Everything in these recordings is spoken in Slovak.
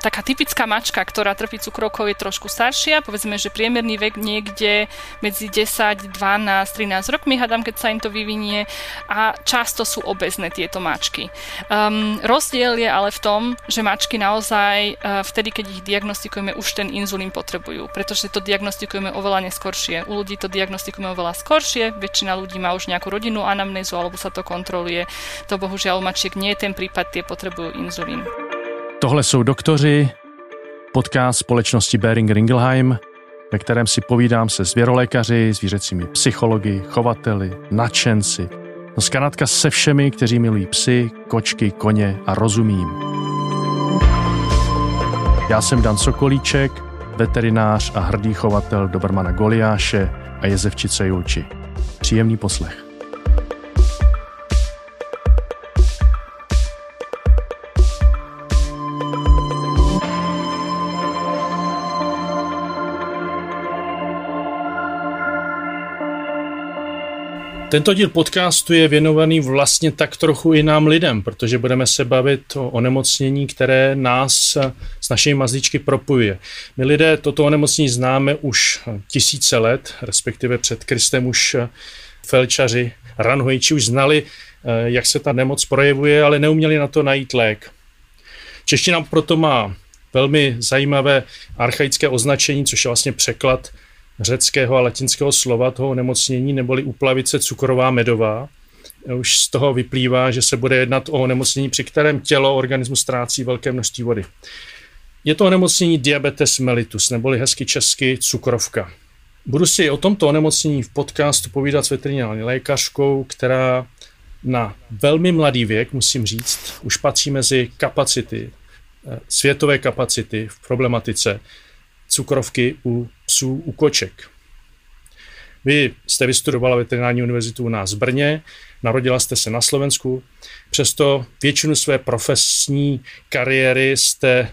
taká typická mačka, ktorá trpí cukrovkou, je trošku staršia, povedzme, že priemerný vek niekde medzi 10, 12, 13 rokmi, hádam, keď sa im to vyvinie a často sú obezné tieto mačky. Um, rozdiel je ale v tom, že mačky naozaj uh, vtedy, keď ich diagnostikujeme, už ten inzulín potrebujú, pretože to diagnostikujeme oveľa neskoršie. U ľudí to diagnostikujeme oveľa skoršie, väčšina ľudí má už nejakú rodinnú anamnézu alebo sa to kontroluje. To bohužiaľ u mačiek nie je ten prípad, tie potrebujú inzulín. Tohle jsou doktoři, podcast společnosti Bering Ringelheim, ve kterém si povídám se zvěrolékaři, zvířecími psychologi, chovateli, nadšenci, no zkrátka se všemi, kteří milují psy, kočky, koně a rozumím. Já jsem Dan Sokolíček, veterinář a hrdý chovatel Dobrmana Goliáše a jezevčice Julči. Příjemný poslech. Tento díl podcastu je věnovaný vlastně tak trochu i nám lidem, protože budeme se bavit o onemocnění, které nás s našimi mazlíčky propojuje. My lidé toto onemocnění známe už tisíce let, respektive před Kristem už felčaři, ranhojiči už znali, jak se ta nemoc projevuje, ale neuměli na to najít lék. Čeština proto má velmi zajímavé archaické označení, což je vlastně překlad řeckého a latinského slova toho onemocnění, neboli uplavice cukrová medová. Už z toho vyplývá, že se bude jednat o onemocnění, při kterém tělo organismu ztrácí velké množství vody. Je to onemocnění diabetes mellitus, neboli hezky česky cukrovka. Budu si o tomto onemocnění v podcastu povídat s veterinární lékařkou, která na velmi mladý věk, musím říct, už patří mezi kapacity, eh, světové kapacity v problematice cukrovky u psů u koček. Vy jste vystudovala veterinární univerzitu u nás v Brně, narodila jste se na Slovensku, přesto většinu své profesní kariéry jste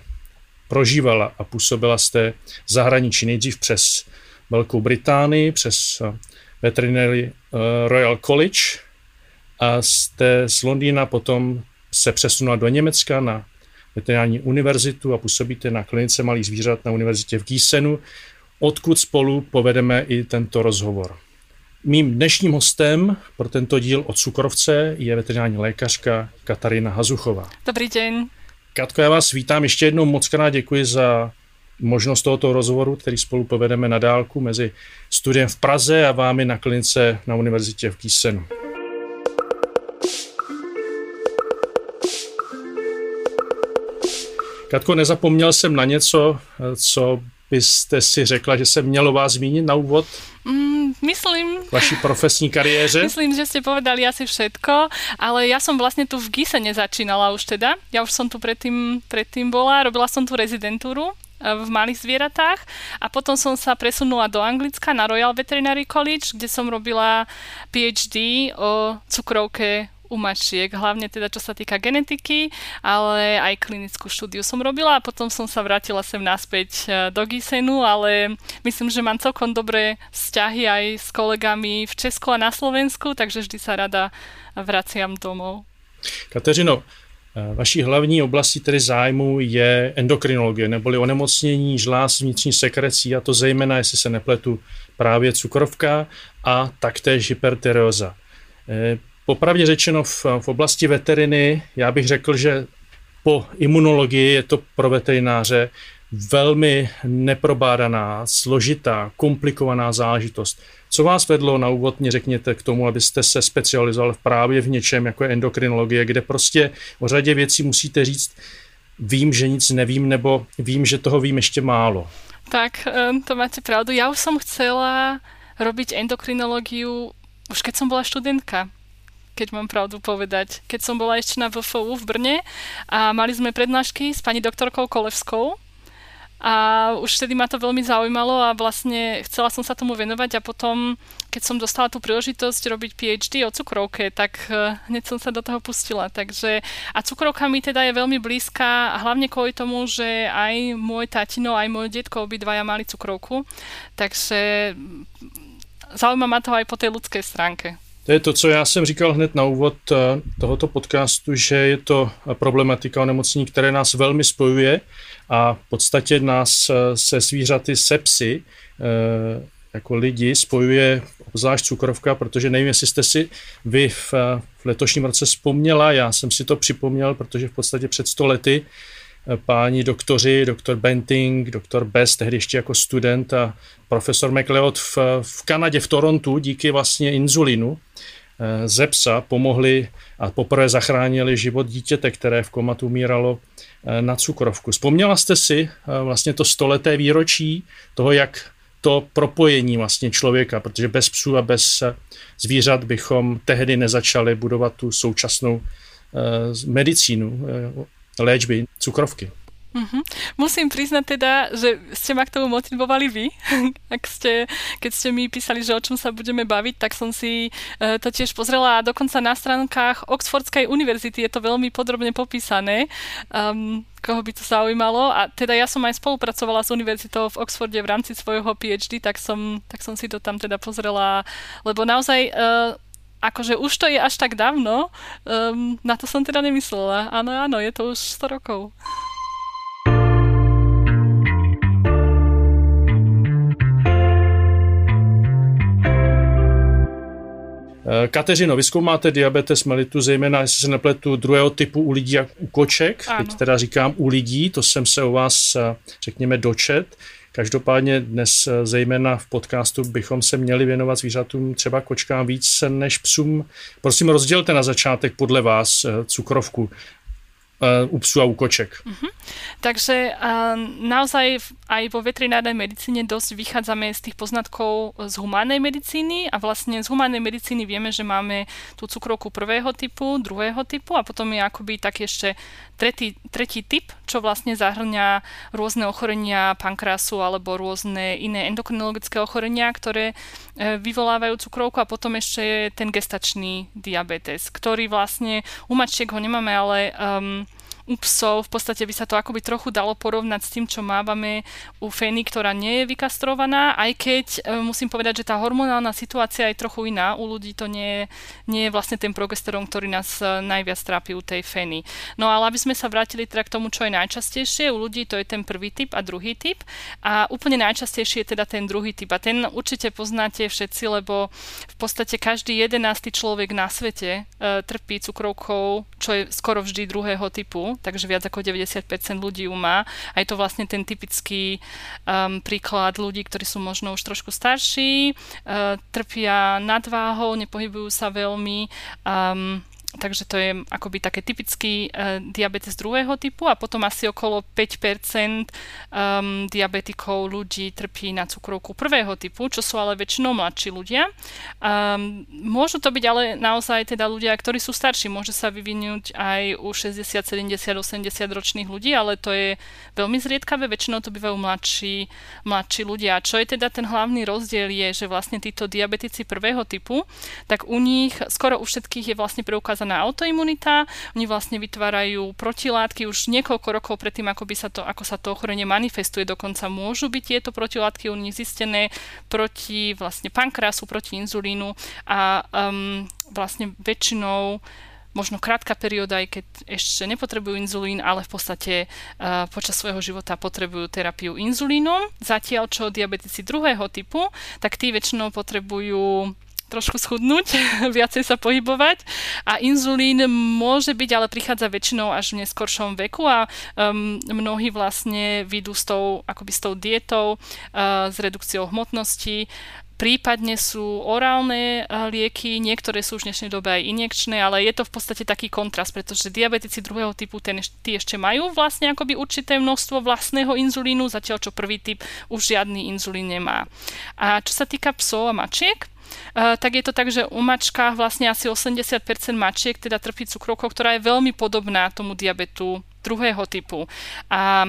prožívala a působila jste v zahraničí nejdřív přes Velkou Británii, přes eh, Veterinary eh, Royal College a jste z Londýna potom se přesunula do Německa na veterinární univerzitu a působíte na klinice malých zvířat na univerzitě v Gísenu, odkud spolu povedeme i tento rozhovor. Mým dnešním hostem pro tento díl o cukrovce je veterinární lékařka Katarína Hazuchová. Dobrý den. Katko, já vás vítám ještě jednou moc krát děkuji za možnost tohoto rozhovoru, který spolu povedeme na dálku mezi studiem v Praze a vámi na klinice na univerzitě v Gísenu. Katko, nezapomněl jsem na něco, co byste si řekla, že se mělo vás zmínit na úvod? Mm, myslím. Vaší profesní kariéře? Myslím, že ste povedali asi všetko, ale ja som vlastne tu v Gisene začínala už teda. Ja už som tu predtým, predtým bola, robila som tu rezidentúru eh, v malých zvieratách a potom som sa presunula do Anglicka na Royal Veterinary College, kde som robila PhD o cukrovke u mačiek, hlavne teda čo sa týka genetiky, ale aj klinickú štúdiu som robila a potom som sa vrátila sem naspäť e, do Gisenu, ale myslím, že mám celkom dobré vzťahy aj s kolegami v Česku a na Slovensku, takže vždy sa rada vraciam domov. Kateřino, e, Vaší hlavní oblastí tedy zájmu je endokrinologie, neboli onemocnění žláz vnitřní sekrecí, a to zejména, jestli se nepletu, právě cukrovka a taktéž hypertyreoza. Popravdě řečeno v, v oblasti veteriny, já bych řekl, že po imunologii je to pro veterináře velmi neprobádaná, složitá, komplikovaná záležitost. Co vás vedlo na úvod, mě řekněte k tomu, abyste se specializoval právě v něčem, jako je endokrinologie, kde prostě o řadě věcí musíte říct, vím, že nic nevím, nebo vím, že toho vím ještě málo. Tak, to máte pravdu. Ja už som chcela robiť endokrinológiu už keď som bola študentka keď mám pravdu povedať. Keď som bola ešte na VFU v Brne a mali sme prednášky s pani doktorkou Kolevskou a už vtedy ma to veľmi zaujímalo a vlastne chcela som sa tomu venovať a potom, keď som dostala tú príležitosť robiť PhD o cukrovke, tak eh, hneď som sa do toho pustila. Takže, a cukrovka mi teda je veľmi blízka, hlavne kvôli tomu, že aj môj tatino, aj môj detko obidvaja mali cukrovku, takže zaujíma ma to aj po tej ľudskej stránke. To je to, co já jsem říkal hned na úvod eh, tohoto podcastu, že je to problematika onemocnění, které nás velmi spojuje a v podstatě nás eh, se zvířaty sepsy eh, jako lidi spojuje obzvlášť cukrovka, protože nevím, jestli jste si vy v, v letošním roce vzpomněla, já jsem si to připomněl, protože v podstatě před 100 lety páni doktoři, doktor Benting, doktor Best, tehdy ještě jako student a profesor McLeod v, v Kanadě, v Torontu, díky vlastně inzulinu eh, ze pomohli a poprvé zachránili život dítěte, které v komatu umíralo eh, na cukrovku. Vzpomněla jste si eh, vlastně to stoleté výročí toho, jak to propojení vlastně člověka, protože bez psů a bez zvířat bychom tehdy nezačali budovat tu současnou medicínu léčby cukrovky. Mm-hmm. Musím priznať teda, že ste ma k tomu motivovali vy. Ak ste, keď ste mi písali, že o čom sa budeme baviť, tak som si uh, to tiež pozrela a dokonca na stránkach Oxfordskej univerzity je to veľmi podrobne popísané. Um, koho by to zaujímalo. A teda ja som aj spolupracovala s univerzitou v Oxforde v rámci svojho PhD, tak som, tak som si to tam teda pozrela, lebo naozaj uh, akože už to je až tak dávno, um, na to som teda nemyslela. Áno, áno, je to už 100 rokov. Eh, Kateřino, vy zkoumáte diabetes mellitus, zejména, jestli se nepletu, druhého typu u lidí jak u koček. Ano. Teď teda říkám u lidí, to jsem se u vás, eh, řekněme, dočet. Každopádně dnes eh, zejména v podcastu bychom se měli věnovat zvířatům třeba kočkám víc než psům. Prosím, rozdělte na začátek podle vás eh, cukrovku u psů a u koček. Uh-huh. Takže uh, naozaj aj vo veterinárnej medicíne dosť vychádzame z tých poznatkov z humánnej medicíny a vlastne z humánnej medicíny vieme, že máme tú cukrovku prvého typu, druhého typu a potom je akoby tak ešte tretí, tretí typ, čo vlastne zahrňa rôzne ochorenia pankrásu alebo rôzne iné endokrinologické ochorenia, ktoré e, vyvolávajú cukrovku a potom ešte je ten gestačný diabetes, ktorý vlastne u mačiek ho nemáme, ale um, u psov v podstate by sa to akoby trochu dalo porovnať s tým, čo mávame u Feny, ktorá nie je vykastrovaná, aj keď e, musím povedať, že tá hormonálna situácia je trochu iná. U ľudí to nie, nie je vlastne ten progesterón, ktorý nás e, najviac trápi u tej Feny. No ale aby sme sa vrátili teda k tomu, čo je najčastejšie, u ľudí to je ten prvý typ a druhý typ. A úplne najčastejšie je teda ten druhý typ. A ten určite poznáte všetci, lebo v podstate každý jedenácty človek na svete e, trpí cukrovkou, čo je skoro vždy druhého typu takže viac ako 90% ľudí ju má. A je to vlastne ten typický um, príklad ľudí, ktorí sú možno už trošku starší, uh, trpia nadváhou, nepohybujú sa veľmi, um, takže to je akoby také typický uh, diabetes druhého typu a potom asi okolo 5% um, diabetikov ľudí trpí na cukrovku prvého typu, čo sú ale väčšinou mladší ľudia. Um, môžu to byť ale naozaj teda ľudia, ktorí sú starší, môže sa vyvinúť aj u 60, 70, 80 ročných ľudí, ale to je veľmi zriedkavé, väčšinou to bývajú mladší, mladší ľudia. Čo je teda ten hlavný rozdiel je, že vlastne títo diabetici prvého typu, tak u nich skoro u všetkých je vlastne preukázané tzv. autoimunita. Oni vlastne vytvárajú protilátky už niekoľko rokov predtým, ako, by sa to, ako sa to ochorenie manifestuje. Dokonca môžu byť tieto protilátky u nich zistené proti vlastne pankrásu, proti inzulínu a um, vlastne väčšinou možno krátka perióda, aj keď ešte nepotrebujú inzulín, ale v podstate uh, počas svojho života potrebujú terapiu inzulínom. Zatiaľ, čo diabetici druhého typu, tak tí väčšinou potrebujú trošku schudnúť, viacej sa pohybovať a inzulín môže byť, ale prichádza väčšinou až v neskoršom veku a um, mnohí vlastne vidú s tou, akoby s tou dietou, uh, s redukciou hmotnosti, Prípadne sú orálne uh, lieky, niektoré sú už v dnešnej dobe aj injekčné, ale je to v podstate taký kontrast, pretože diabetici druhého typu ten, tí ešte majú vlastne akoby určité množstvo vlastného inzulínu, zatiaľ čo prvý typ už žiadny inzulín nemá. A čo sa týka psov a mačiek, tak je to tak, že u mačkách vlastne asi 80% mačiek teda trpí cukrovkou, ktorá je veľmi podobná tomu diabetu druhého typu. A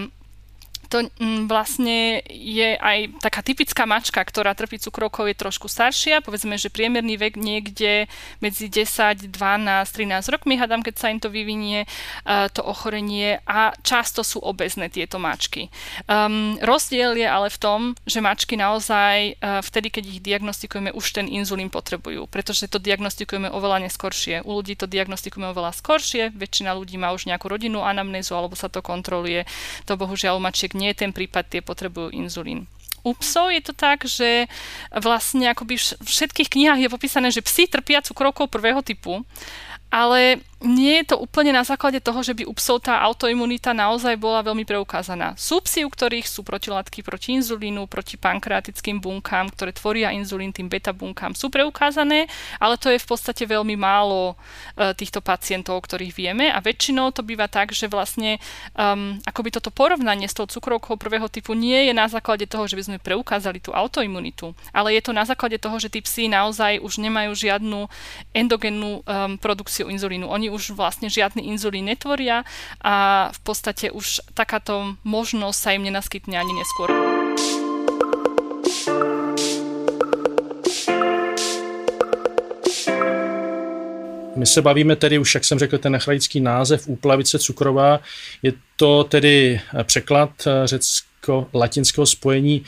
to mm, vlastne je aj taká typická mačka, ktorá trpí cukrovkou, je trošku staršia, povedzme, že priemerný vek niekde medzi 10, 12, 13 rokmi, hádam, keď sa im to vyvinie, uh, to ochorenie a často sú obezné tieto mačky. Um, rozdiel je ale v tom, že mačky naozaj uh, vtedy, keď ich diagnostikujeme, už ten inzulín potrebujú, pretože to diagnostikujeme oveľa neskoršie. U ľudí to diagnostikujeme oveľa skoršie, väčšina ľudí má už nejakú rodinnú anamnézu alebo sa to kontroluje. To bohužiaľ u mačiek nie je ten prípad, tie potrebujú inzulín. U psov je to tak, že vlastne akoby v všetkých knihách je popísané, že psi trpia cukrovkou prvého typu, ale nie je to úplne na základe toho, že by u psov tá autoimunita naozaj bola veľmi preukázaná. Sú psi, u ktorých sú protilátky proti inzulínu, proti pankreatickým bunkám, ktoré tvoria inzulín, tým beta bunkám, sú preukázané, ale to je v podstate veľmi málo e, týchto pacientov, o ktorých vieme a väčšinou to býva tak, že vlastne um, akoby toto porovnanie s tou cukrovkou prvého typu nie je na základe toho, že by sme preukázali tú autoimunitu, ale je to na základe toho, že tí psi naozaj už nemajú žiadnu endogennú um, produkciu inzulínu. Oni už vlastne žiadny inzulín netvoria a v podstate už takáto možnosť sa im nenaskytne ani neskôr. My se bavíme tedy už, jak jsem řekl, ten achradický název úplavice cukrová. Je to tedy překlad řecko-latinského spojení.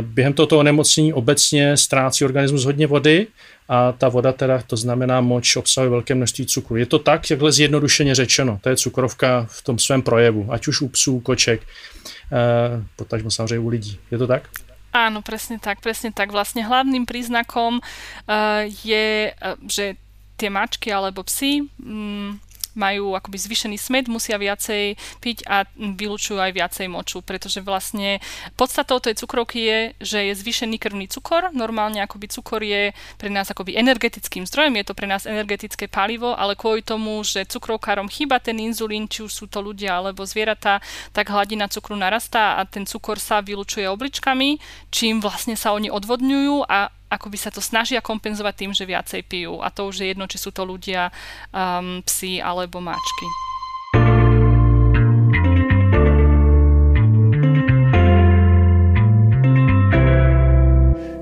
Během tohoto onemocnění obecně ztrácí organismus hodně vody a ta voda teda, to znamená moč, obsahuje velké množství cukru. Je to tak, jakhle zjednodušeně řečeno, to je cukrovka v tom svém projevu, ať už u psů, koček, eh, potažmo samozřejmě u lidí. Je to tak? Áno, presne tak, presne tak. Vlastne hlavným príznakom uh, je, uh, že tie mačky alebo psy um, majú akoby zvýšený smet, musia viacej piť a vylúčujú aj viacej moču, pretože vlastne podstatou tej cukrovky je, že je zvýšený krvný cukor. Normálne akoby cukor je pre nás akoby energetickým zdrojom, je to pre nás energetické palivo, ale kvôli tomu, že cukrovkárom chýba ten inzulín, či už sú to ľudia alebo zvieratá, tak hladina cukru narastá a ten cukor sa vylučuje obličkami, čím vlastne sa oni odvodňujú a ako by sa to snažia kompenzovať tým, že viacej pijú. A to už je jedno, či sú to ľudia, um, psi alebo máčky.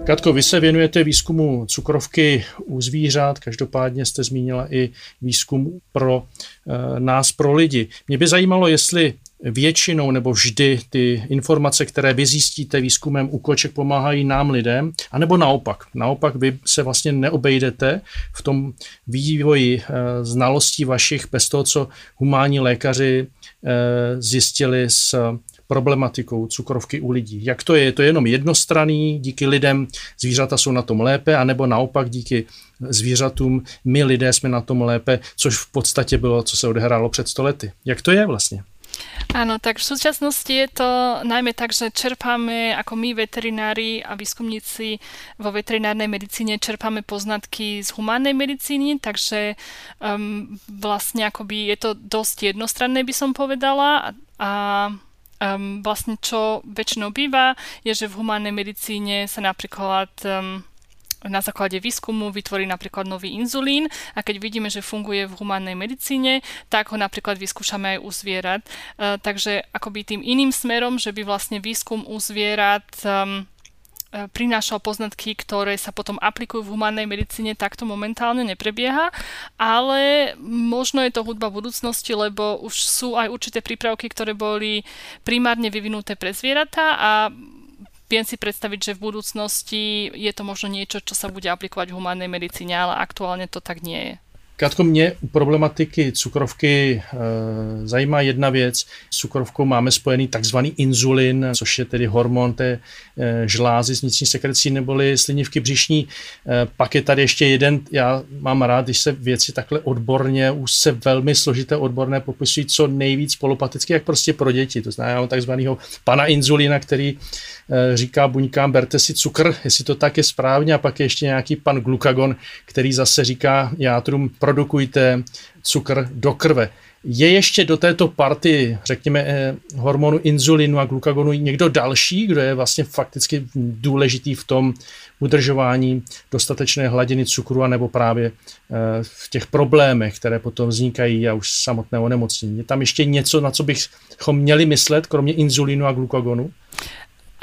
Katko, vy se věnujete výzkumu cukrovky u zvířat, každopádně jste zmínila i výzkum pro e, nás, pro lidi. Mě by zajímalo, jestli většinou nebo vždy ty informace, které vy zjistíte výzkumem u koček, pomáhají nám lidem, anebo naopak. Naopak vy se vlastně neobejdete v tom vývoji e, znalostí vašich bez toho, co humánní lékaři e, zjistili s problematikou cukrovky u lidí. Jak to je? Je to jenom jednostranný, díky lidem zvířata jsou na tom lépe, anebo naopak díky zvířatům my lidé jsme na tom lépe, což v podstatě bylo, co se odehrálo před stolety. Jak to je vlastně? Áno, tak v súčasnosti je to najmä tak, že čerpáme, ako my veterinári a výskumníci vo veterinárnej medicíne, čerpáme poznatky z humánnej medicíny, takže um, vlastne akoby je to dosť jednostranné, by som povedala. A Um, vlastne čo väčšinou býva, je, že v humánnej medicíne sa napríklad um, na základe výskumu vytvorí napríklad nový inzulín a keď vidíme, že funguje v humánnej medicíne, tak ho napríklad vyskúšame aj u zvierat. Uh, takže akoby tým iným smerom, že by vlastne výskum u zvierat um, E, prinášal poznatky, ktoré sa potom aplikujú v humánnej medicíne, tak to momentálne neprebieha, ale možno je to hudba budúcnosti, lebo už sú aj určité prípravky, ktoré boli primárne vyvinuté pre zvieratá a viem si predstaviť, že v budúcnosti je to možno niečo, čo sa bude aplikovať v humánnej medicíne, ale aktuálne to tak nie je. Katko, mě u problematiky cukrovky e, zajímá jedna věc. S cukrovkou máme spojený takzvaný inzulin, což je tedy hormon té e, žlázy s vnitřní sekrecí neboli slinivky břišní. E, pak je tady ještě jeden, já mám rád, když se věci takhle odborně, už se velmi složité odborné popisují co nejvíc polopaticky, jak prostě pro děti. To znamená takzvaného pana inzulina, který e, říká buňkám, berte si cukr, jestli to tak je správně, a pak je ještě nějaký pan glukagon, který zase říká játrům, produkujte cukr do krve. Je ještě do této party, řekněme, eh, hormonu inzulinu a glukagonu někdo další, kdo je vlastně fakticky důležitý v tom udržování dostatečné hladiny cukru a nebo právě eh, v těch problémech, které potom vznikají a už samotné onemocnění. Je tam ještě něco, na co bychom měli myslet, kromě inzulinu a glukagonu?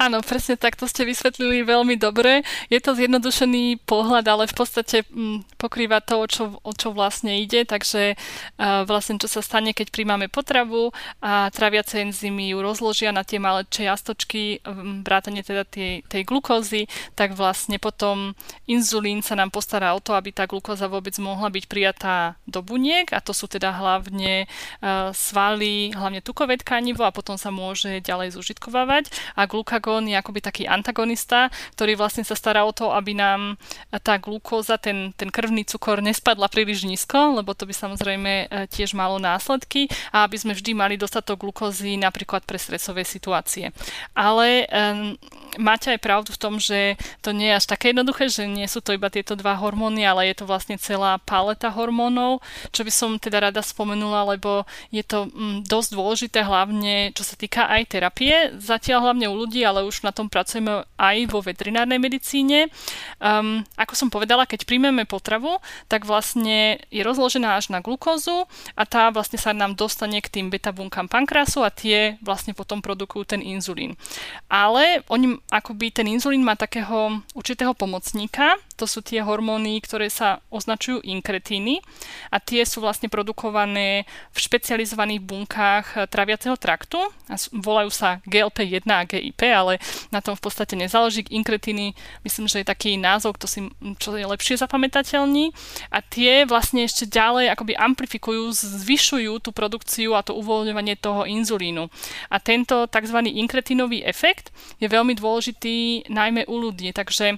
Áno, presne tak, to ste vysvetlili veľmi dobre. Je to zjednodušený pohľad, ale v podstate m, mm, pokrýva to, o čo, o čo vlastne ide, takže uh, vlastne čo sa stane, keď príjmame potravu a traviace enzymy ju rozložia na tie malé čiastočky, um, vrátane teda tej, tej glukózy, tak vlastne potom inzulín sa nám postará o to, aby tá glukóza vôbec mohla byť prijatá do buniek. A to sú teda hlavne uh, svaly, hlavne tukové tkanivo a potom sa môže ďalej zužitkovávať. A glukagón glukagón je akoby taký antagonista, ktorý vlastne sa stará o to, aby nám tá glukóza, ten, ten krvný cukor nespadla príliš nízko, lebo to by samozrejme e, tiež malo následky a aby sme vždy mali dostatok glukózy napríklad pre stresové situácie. Ale um, máte aj pravdu v tom, že to nie je až také jednoduché, že nie sú to iba tieto dva hormóny, ale je to vlastne celá paleta hormónov, čo by som teda rada spomenula, lebo je to mm, dosť dôležité hlavne, čo sa týka aj terapie, zatiaľ hlavne u ľudí, ale už na tom pracujeme aj vo veterinárnej medicíne. Um, ako som povedala, keď príjmeme potravu, tak vlastne je rozložená až na glukózu a tá vlastne sa nám dostane k tým beta bunkám pankrásu a tie vlastne potom produkujú ten inzulín. Ale oni akoby ten inzulín má takého určitého pomocníka, to sú tie hormóny, ktoré sa označujú inkretíny a tie sú vlastne produkované v špecializovaných bunkách eh, traviaceho traktu a volajú sa GLP-1 a GIP, ale na tom v podstate nezáleží. Inkretíny, myslím, že je taký názov, kto si, čo je lepšie zapamätateľný a tie vlastne ešte ďalej akoby amplifikujú, zvyšujú tú produkciu a to uvoľňovanie toho inzulínu. A tento tzv. inkretínový efekt je veľmi dôležitý najmä u ľudí, takže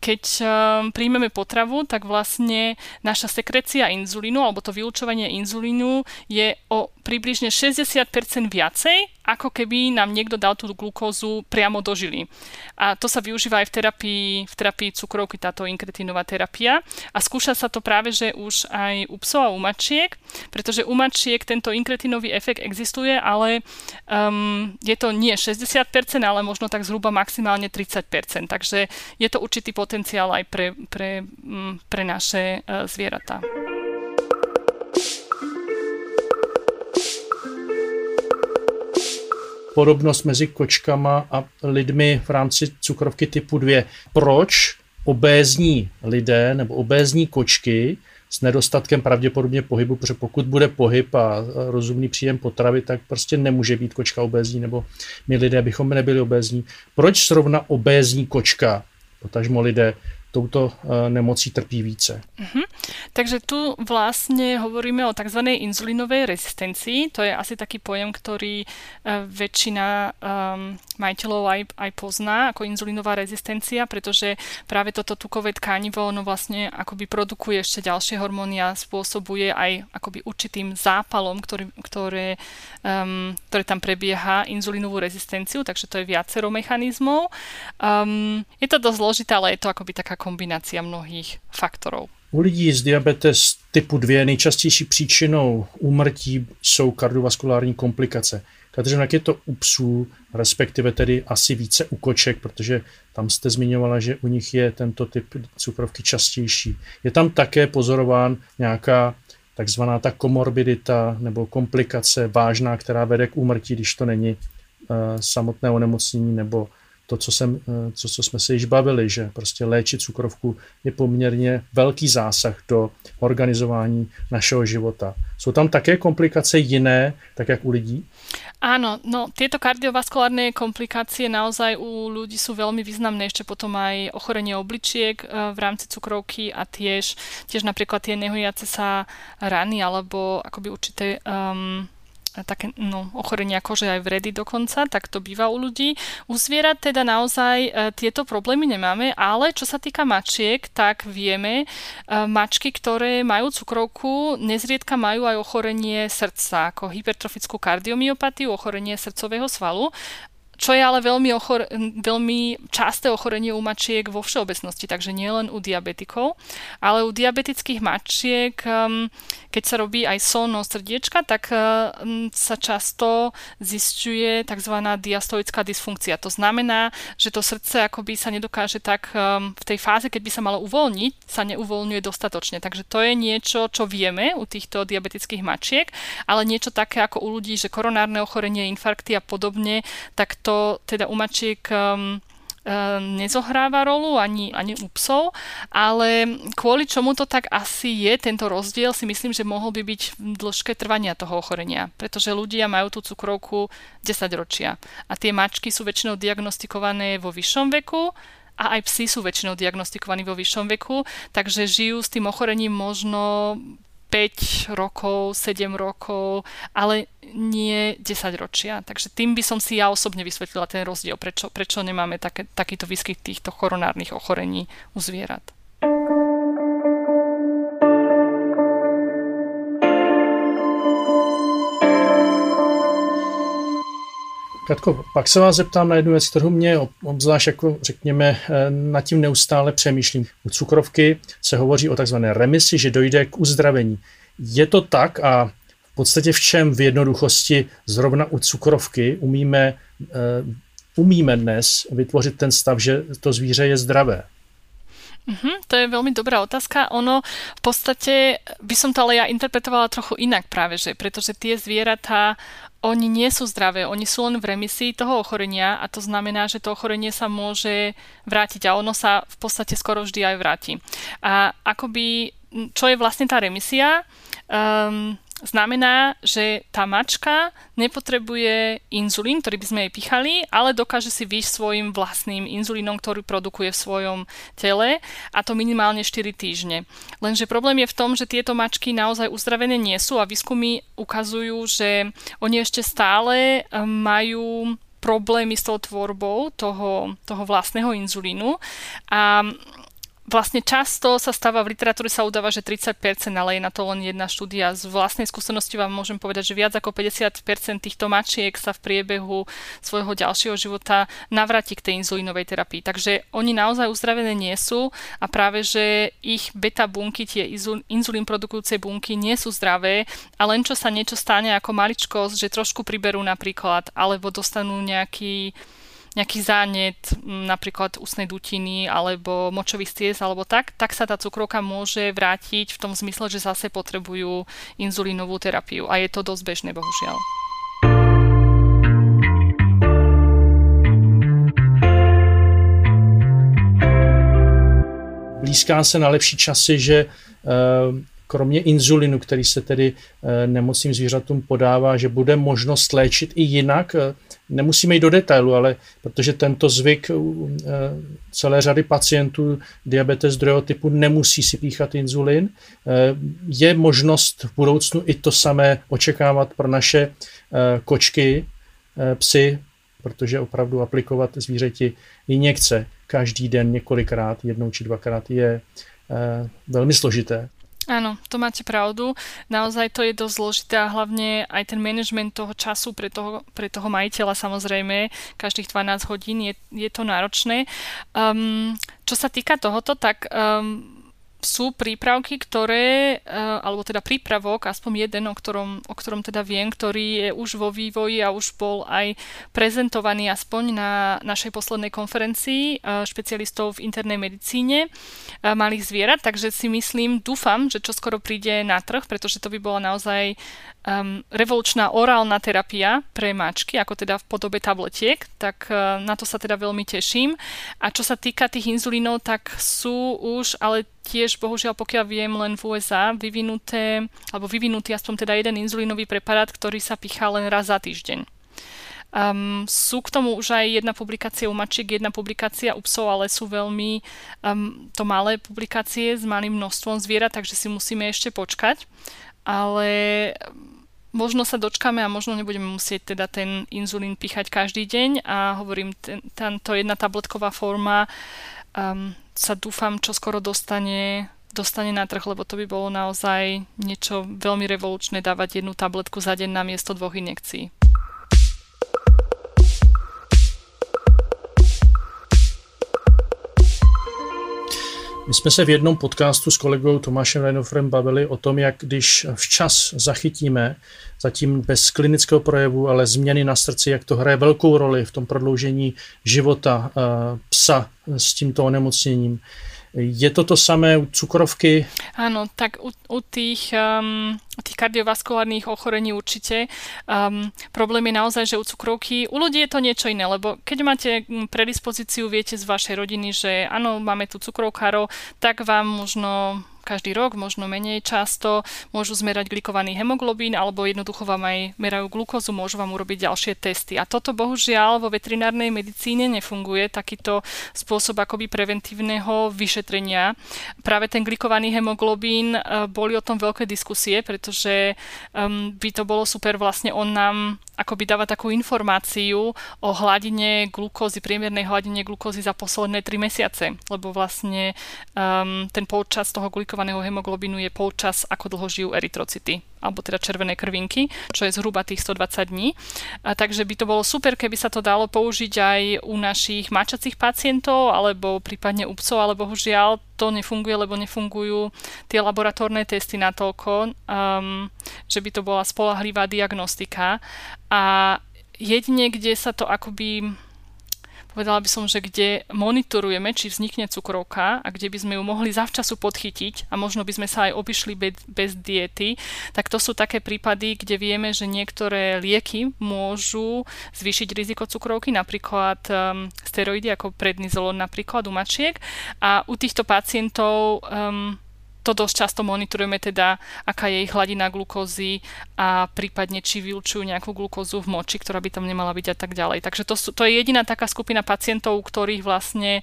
keď um, príjmeme potravu, tak vlastne naša sekrecia inzulínu alebo to vylúčovanie inzulínu je o približne 60% viacej, ako keby nám niekto dal tú glukózu priamo do žily. A to sa využíva aj v terapii, v terapii cukrovky, táto inkretinová terapia. A skúša sa to práve, že už aj u psov a u mačiek, pretože u mačiek tento inkretinový efekt existuje, ale um, je to nie 60%, ale možno tak zhruba maximálne 30%. Takže je to určitý potenciál aj pre, pre, mm, pre naše uh, zvieratá. Podobnost mezi kočkama a lidmi v rámci cukrovky typu 2. Proč obézní lidé nebo obézní kočky s nedostatkem pravděpodobně pohybu, protože pokud bude pohyb a rozumný příjem potravy, tak prostě nemůže být kočka obézní, nebo my lidé bychom nebyli obézní. Proč zrovna obézní kočka, potažmo lidé, touto eh, nemocí trpí více. Uh-huh. Takže tu vlastne hovoríme o tzv. inzulínovej rezistencii. To je asi taký pojem, ktorý uh, väčšina um, majiteľov aj, aj pozná ako inzulínová rezistencia, pretože práve toto tukové tkanivo ono vlastne akoby produkuje ešte ďalšie hormóny a spôsobuje aj akoby určitým zápalom, ktorý, ktoré, um, ktoré tam prebieha inzulínovú rezistenciu, takže to je viacero mechanizmov. Um, je to dosť zložité, ale je to akoby taká kombinácia mnohých faktorov. U lidí s diabetes typu 2 nejčastější příčinou úmrtí jsou kardiovaskulární komplikace. Kateřina, je to u psů, respektive tedy asi více u koček, protože tam jste zmiňovala, že u nich je tento typ cukrovky častější. Je tam také pozorován nějaká takzvaná ta komorbidita nebo komplikace vážná, která vede k úmrtí, když to není uh, samotné onemocnění nebo to, co, jsem, eh, co, co jsme se již bavili, že prostě léčit cukrovku je poměrně velký zásah do organizování našeho života. Jsou tam také komplikace jiné, tak jak u lidí? Áno, no tieto kardiovaskulárne komplikácie naozaj u ľudí sú veľmi významné, ešte potom aj ochorenie obličiek eh, v rámci cukrovky a tiež, tiež napríklad tie nehojace sa rany alebo akoby určité um, také no, ochorenia kože aj vredy dokonca, tak to býva u ľudí. U zvierat teda naozaj e, tieto problémy nemáme, ale čo sa týka mačiek, tak vieme, e, mačky, ktoré majú cukrovku, nezriedka majú aj ochorenie srdca, ako hypertrofickú kardiomyopatiu, ochorenie srdcového svalu čo je ale veľmi, ochor- veľmi časté ochorenie u mačiek vo všeobecnosti, takže nie len u diabetikov, ale u diabetických mačiek, um, keď sa robí aj sono srdiečka, tak um, sa často zistuje tzv. diastolická dysfunkcia. To znamená, že to srdce akoby sa nedokáže tak um, v tej fáze, keď by sa malo uvoľniť, sa neuvoľňuje dostatočne. Takže to je niečo, čo vieme u týchto diabetických mačiek, ale niečo také ako u ľudí, že koronárne ochorenie, infarkty a podobne, tak to to teda u mačiek um, um, nezohráva rolu ani, ani u psov, ale kvôli čomu to tak asi je, tento rozdiel si myslím, že mohol by byť v dĺžke trvania toho ochorenia, pretože ľudia majú tú cukrovku 10 ročia a tie mačky sú väčšinou diagnostikované vo vyššom veku a aj psi sú väčšinou diagnostikovaní vo vyššom veku, takže žijú s tým ochorením možno 5 rokov, 7 rokov, ale nie 10 ročia. Takže tým by som si ja osobne vysvetlila ten rozdiel, prečo, prečo nemáme také, takýto výskyt týchto koronárnych ochorení u zvierat. Katko, pak se vás zeptám na jednu věc, kterou mě obzvlášť, jako řekněme, eh, nad tím neustále přemýšlím. U cukrovky se hovoří o takzvané remisi, že dojde k uzdravení. Je to tak a v podstatě v čem v jednoduchosti zrovna u cukrovky umíme, eh, umíme dnes vytvořit ten stav, že to zvíře je zdravé? Mm-hmm, to je veľmi dobrá otázka. Ono v podstate by som to ale ja interpretovala trochu inak práve, že pretože tie zvieratá, oni nie sú zdravé, oni sú len v remisii toho ochorenia a to znamená, že to ochorenie sa môže vrátiť a ono sa v podstate skoro vždy aj vráti. A akoby, čo je vlastne tá remisia? Um, znamená, že tá mačka nepotrebuje inzulín, ktorý by sme jej pichali, ale dokáže si vyjsť svojim vlastným inzulínom, ktorý produkuje v svojom tele a to minimálne 4 týždne. Lenže problém je v tom, že tieto mačky naozaj uzdravené nie sú a výskumy ukazujú, že oni ešte stále eh, majú problémy s tou tvorbou toho, toho vlastného inzulínu a Vlastne často sa stáva, v literatúre sa udáva, že 30%, ale je na to len jedna štúdia. Z vlastnej skúsenosti vám môžem povedať, že viac ako 50% týchto mačiek sa v priebehu svojho ďalšieho života navráti k tej inzulínovej terapii. Takže oni naozaj uzdravené nie sú a práve, že ich beta bunky, tie inzulín produkujúce bunky nie sú zdravé a len čo sa niečo stane ako maličkosť, že trošku priberú napríklad, alebo dostanú nejaký nejaký zánet, napríklad ústnej dutiny alebo močový stiez alebo tak, tak sa tá cukrovka môže vrátiť v tom zmysle, že zase potrebujú inzulínovú terapiu a je to dosť bežné, bohužiaľ. Blízká se na lepší časy, že uh kromě inzulinu, který se tedy eh, nemocným zvířatům podává, že bude možnost léčit i jinak. Eh, nemusíme jít do detailu, ale protože tento zvyk eh, celé řady pacientů diabetes druhého typu nemusí si píchat inzulin, je možnost v budoucnu i to samé očekávat pro naše kočky, psy, protože opravdu aplikovat zvířeti injekce každý den několikrát, jednou či dvakrát je velmi složité. Áno, to máte pravdu. Naozaj to je dosť zložité a hlavne aj ten management toho času pre toho, pre toho majiteľa samozrejme, každých 12 hodín je, je to náročné. Um, čo sa týka tohoto, tak um, sú prípravky, ktoré, eh, alebo teda prípravok, aspoň jeden, o ktorom, o ktorom teda viem, ktorý je už vo vývoji a už bol aj prezentovaný aspoň na našej poslednej konferencii eh, špecialistov v internej medicíne eh, malých zvierat, takže si myslím, dúfam, že čo skoro príde na trh, pretože to by bola naozaj um, revolučná orálna terapia pre mačky, ako teda v podobe tabletiek, tak na to sa teda veľmi teším. A čo sa týka tých inzulínov, tak sú už, ale tiež bohužiaľ pokiaľ viem len v USA vyvinuté, alebo vyvinutý aspoň teda jeden inzulínový preparát, ktorý sa pichá len raz za týždeň. Um, sú k tomu už aj jedna publikácia u mačiek, jedna publikácia u psov, ale sú veľmi um, to malé publikácie s malým množstvom zvierat, takže si musíme ešte počkať. Ale možno sa dočkáme a možno nebudeme musieť teda ten inzulín píchať každý deň a hovorím, ten, jedna tabletková forma um, sa dúfam, čo skoro dostane, dostane na trh, lebo to by bolo naozaj niečo veľmi revolučné dávať jednu tabletku za deň na miesto dvoch injekcií. My jsme se v jednom podcastu s kolegou Tomášem Reinofrem bavili o tom, jak když včas zachytíme, zatím bez klinického projevu, ale změny na srdci, jak to hraje velkou roli v tom prodloužení života uh, psa s tímto onemocněním. Je to to samé u cukrovky? Áno, tak u, u tých, um, tých kardiovaskulárnych ochorení určite. Um, problém je naozaj, že u cukrovky, u ľudí je to niečo iné, lebo keď máte predispozíciu, viete z vašej rodiny, že áno, máme tu cukrovkárov, tak vám možno každý rok, možno menej často, môžu zmerať glikovaný hemoglobín alebo jednoducho vám aj merajú glukózu, môžu vám urobiť ďalšie testy. A toto bohužiaľ vo veterinárnej medicíne nefunguje, takýto spôsob akoby preventívneho vyšetrenia. Práve ten glikovaný hemoglobín, e, boli o tom veľké diskusie, pretože um, by to bolo super, vlastne on nám akoby dáva takú informáciu o hladine glukózy, priemernej hladine glukózy za posledné 3 mesiace, lebo vlastne um, ten počas toho glikovaného hemoglobínu je počas, ako dlho žijú erytrocity alebo teda červené krvinky, čo je zhruba tých 120 dní. A takže by to bolo super, keby sa to dalo použiť aj u našich mačacích pacientov, alebo prípadne u psov, ale bohužiaľ to nefunguje, lebo nefungujú tie laboratórne testy natoľko, um, že by to bola spolahlivá diagnostika. A jedine, kde sa to akoby povedala by som, že kde monitorujeme, či vznikne cukrovka a kde by sme ju mohli zavčasu podchytiť a možno by sme sa aj obišli bez, bez diety, tak to sú také prípady, kde vieme, že niektoré lieky môžu zvýšiť riziko cukrovky, napríklad um, steroidy ako prednizolon napríklad u mačiek. A u týchto pacientov um, to dosť často monitorujeme teda, aká je ich hladina glukózy a prípadne či vylčujú nejakú glukózu v moči, ktorá by tam nemala byť a tak ďalej. Takže to, to je jediná taká skupina pacientov, ktorých vlastne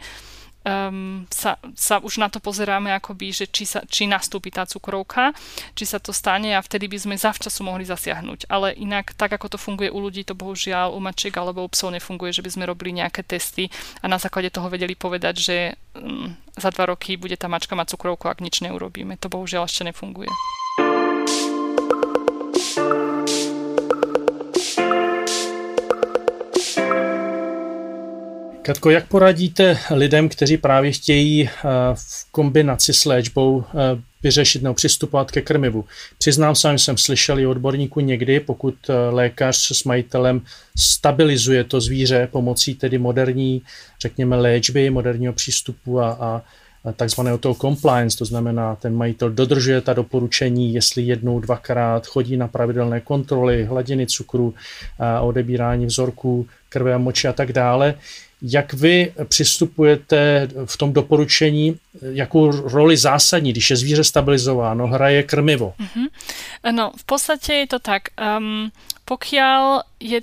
um, sa, sa už na to pozeráme akoby, že či, sa, či nastúpi tá cukrovka, či sa to stane a vtedy by sme zavčasu mohli zasiahnuť. Ale inak, tak ako to funguje u ľudí, to bohužiaľ u mačiek alebo u psov nefunguje, že by sme robili nejaké testy a na základe toho vedeli povedať, že um, za dva roky bude tá mačka mať cukrovku, ak nič neurobíme. To bohužiaľ ešte nefunguje. Katko, jak poradíte lidem, kteří právě chtějí eh, v kombinaci s léčbou eh, vyřešit nebo přistupovat ke krmivu? Přiznám se, jsem slyšel i odborníku někdy, pokud eh, lékař s majitelem stabilizuje to zvíře pomocí tedy moderní, řekněme, léčby, moderního přístupu a, a takzvaného toho compliance, to znamená, ten majitel dodržuje ta doporučení, jestli jednou, dvakrát chodí na pravidelné kontroly, hladiny cukru, odebírání vzorků krve a moči a tak dále. Jak vy přistupujete v tom doporučení, jakou roli zásadní, když je zvíře stabilizováno, hraje krmivo? Mm-hmm. No, v podstate je to tak. Um, pokiaľ je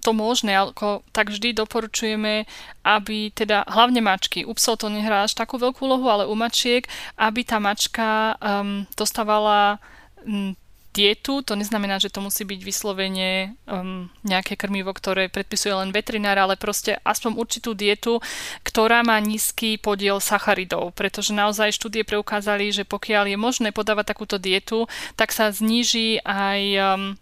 to možné, ako, tak vždy doporučujeme, aby teda hlavne mačky, u psov to nehrá až takú veľkú úlohu, ale u mačiek, aby tá mačka um, dostávala um, dietu, to neznamená, že to musí byť vyslovene um, nejaké krmivo, ktoré predpisuje len veterinár, ale proste aspoň určitú dietu, ktorá má nízky podiel sacharidov, pretože naozaj štúdie preukázali, že pokiaľ je možné podávať takúto dietu, tak sa zníži aj um,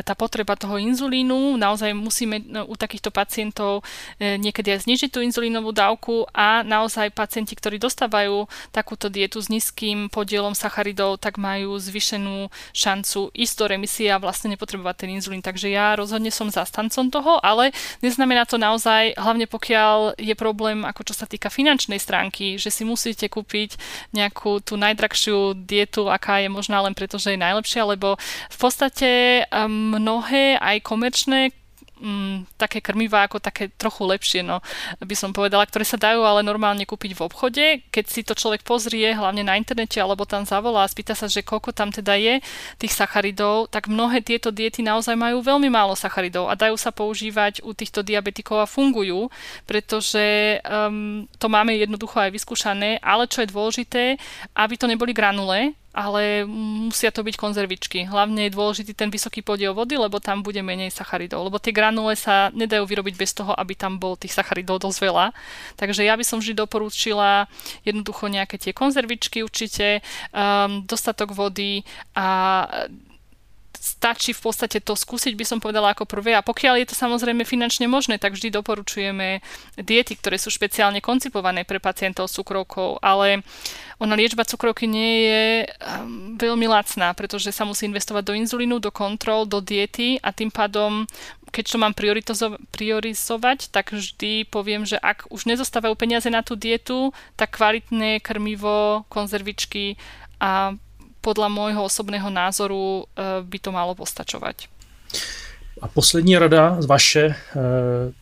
tá potreba toho inzulínu. Naozaj musíme no, u takýchto pacientov e, niekedy aj znižiť tú inzulínovú dávku a naozaj pacienti, ktorí dostávajú takúto dietu s nízkym podielom sacharidov, tak majú zvyšenú šancu ísť do remisie a vlastne nepotrebovať ten inzulín. Takže ja rozhodne som zastancom toho, ale neznamená to naozaj, hlavne pokiaľ je problém, ako čo sa týka finančnej stránky, že si musíte kúpiť nejakú tú najdrahšiu dietu, aká je možná len preto, že je najlepšia, lebo v podstate um, mnohé aj komerčné mm, také krmivá ako také trochu lepšie, no by som povedala, ktoré sa dajú ale normálne kúpiť v obchode. Keď si to človek pozrie, hlavne na internete alebo tam zavolá a spýta sa, že koľko tam teda je tých sacharidov, tak mnohé tieto diety naozaj majú veľmi málo sacharidov a dajú sa používať u týchto diabetikov a fungujú, pretože um, to máme jednoducho aj vyskúšané, ale čo je dôležité, aby to neboli granule, ale musia to byť konzervičky. Hlavne je dôležitý ten vysoký podiel vody, lebo tam bude menej sacharidov. Lebo tie granule sa nedajú vyrobiť bez toho, aby tam bol tých sacharidov dosť veľa. Takže ja by som vždy doporúčila jednoducho nejaké tie konzervičky určite, um, dostatok vody a stačí v podstate to skúsiť, by som povedala ako prvé. A pokiaľ je to samozrejme finančne možné, tak vždy doporučujeme diety, ktoré sú špeciálne koncipované pre pacientov s cukrovkou, ale ona liečba cukrovky nie je um, veľmi lacná, pretože sa musí investovať do inzulínu, do kontrol, do diety a tým pádom keď to mám priorizovať, tak vždy poviem, že ak už nezostávajú peniaze na tú dietu, tak kvalitné krmivo, konzervičky a podľa môjho osobného názoru e, by to malo postačovať. A poslední rada vaše, e,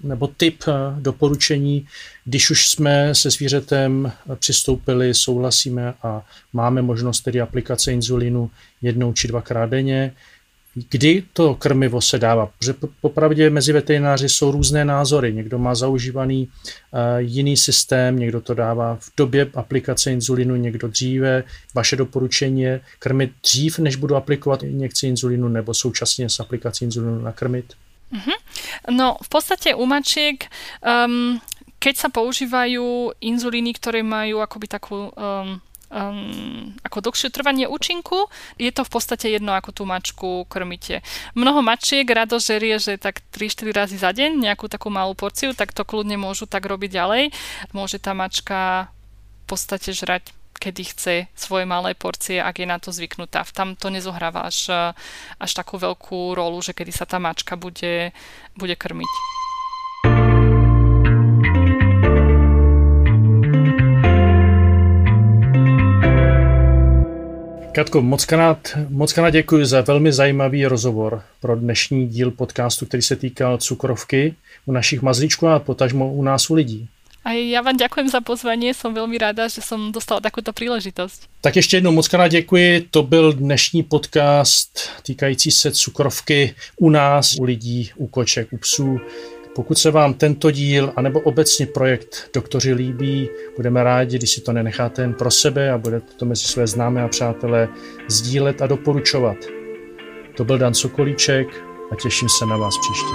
nebo tip e, doporučení, když už jsme se zvířetem přistoupili, souhlasíme a máme možnost tedy aplikace inzulínu jednou či dvakrát denně, kdy to krmivo se dává. Protože popravdě mezi veterináři jsou různé názory. Někdo má zaužívaný uh, jiný systém, někdo to dává v době aplikace inzulinu, někdo dříve. Vaše doporučení je krmit dřív, než budu aplikovat injekci inzulinu, nebo současně s aplikací inzulinu nakrmit? Mm-hmm. No, v podstate u mačiek, um, keď sa používajú inzulíny, ktoré majú akoby takú um, um, ako dlhšie trvanie účinku, je to v podstate jedno, ako tú mačku krmíte. Mnoho mačiek rado žerie, že tak 3-4 razy za deň nejakú takú malú porciu, tak to kľudne môžu tak robiť ďalej. Môže tá mačka v podstate žrať kedy chce svoje malé porcie, ak je na to zvyknutá. Tam to nezohráva až, až takú veľkú rolu, že kedy sa tá mačka bude, bude krmiť. Katko, moc krát, moc krát děkuji za velmi zajímavý rozhovor pro dnešní díl podcastu, který se týkal cukrovky u našich mazlíčků a potažmo u nás u lidí. A ja vám ďakujem za pozvanie, som veľmi rada, že som dostala takúto príležitosť. Tak ještě jednou moc krát děkuji, to byl dnešní podcast týkající se cukrovky u nás, u lidí, u koček, u psů. Pokud se vám tento díl anebo obecně projekt Doktoři líbí, budeme rádi, když si to nenecháte jen pro sebe a budete to mezi své známé a přátelé sdílet a doporučovat. To byl Dan Sokolíček a těším se na vás příště.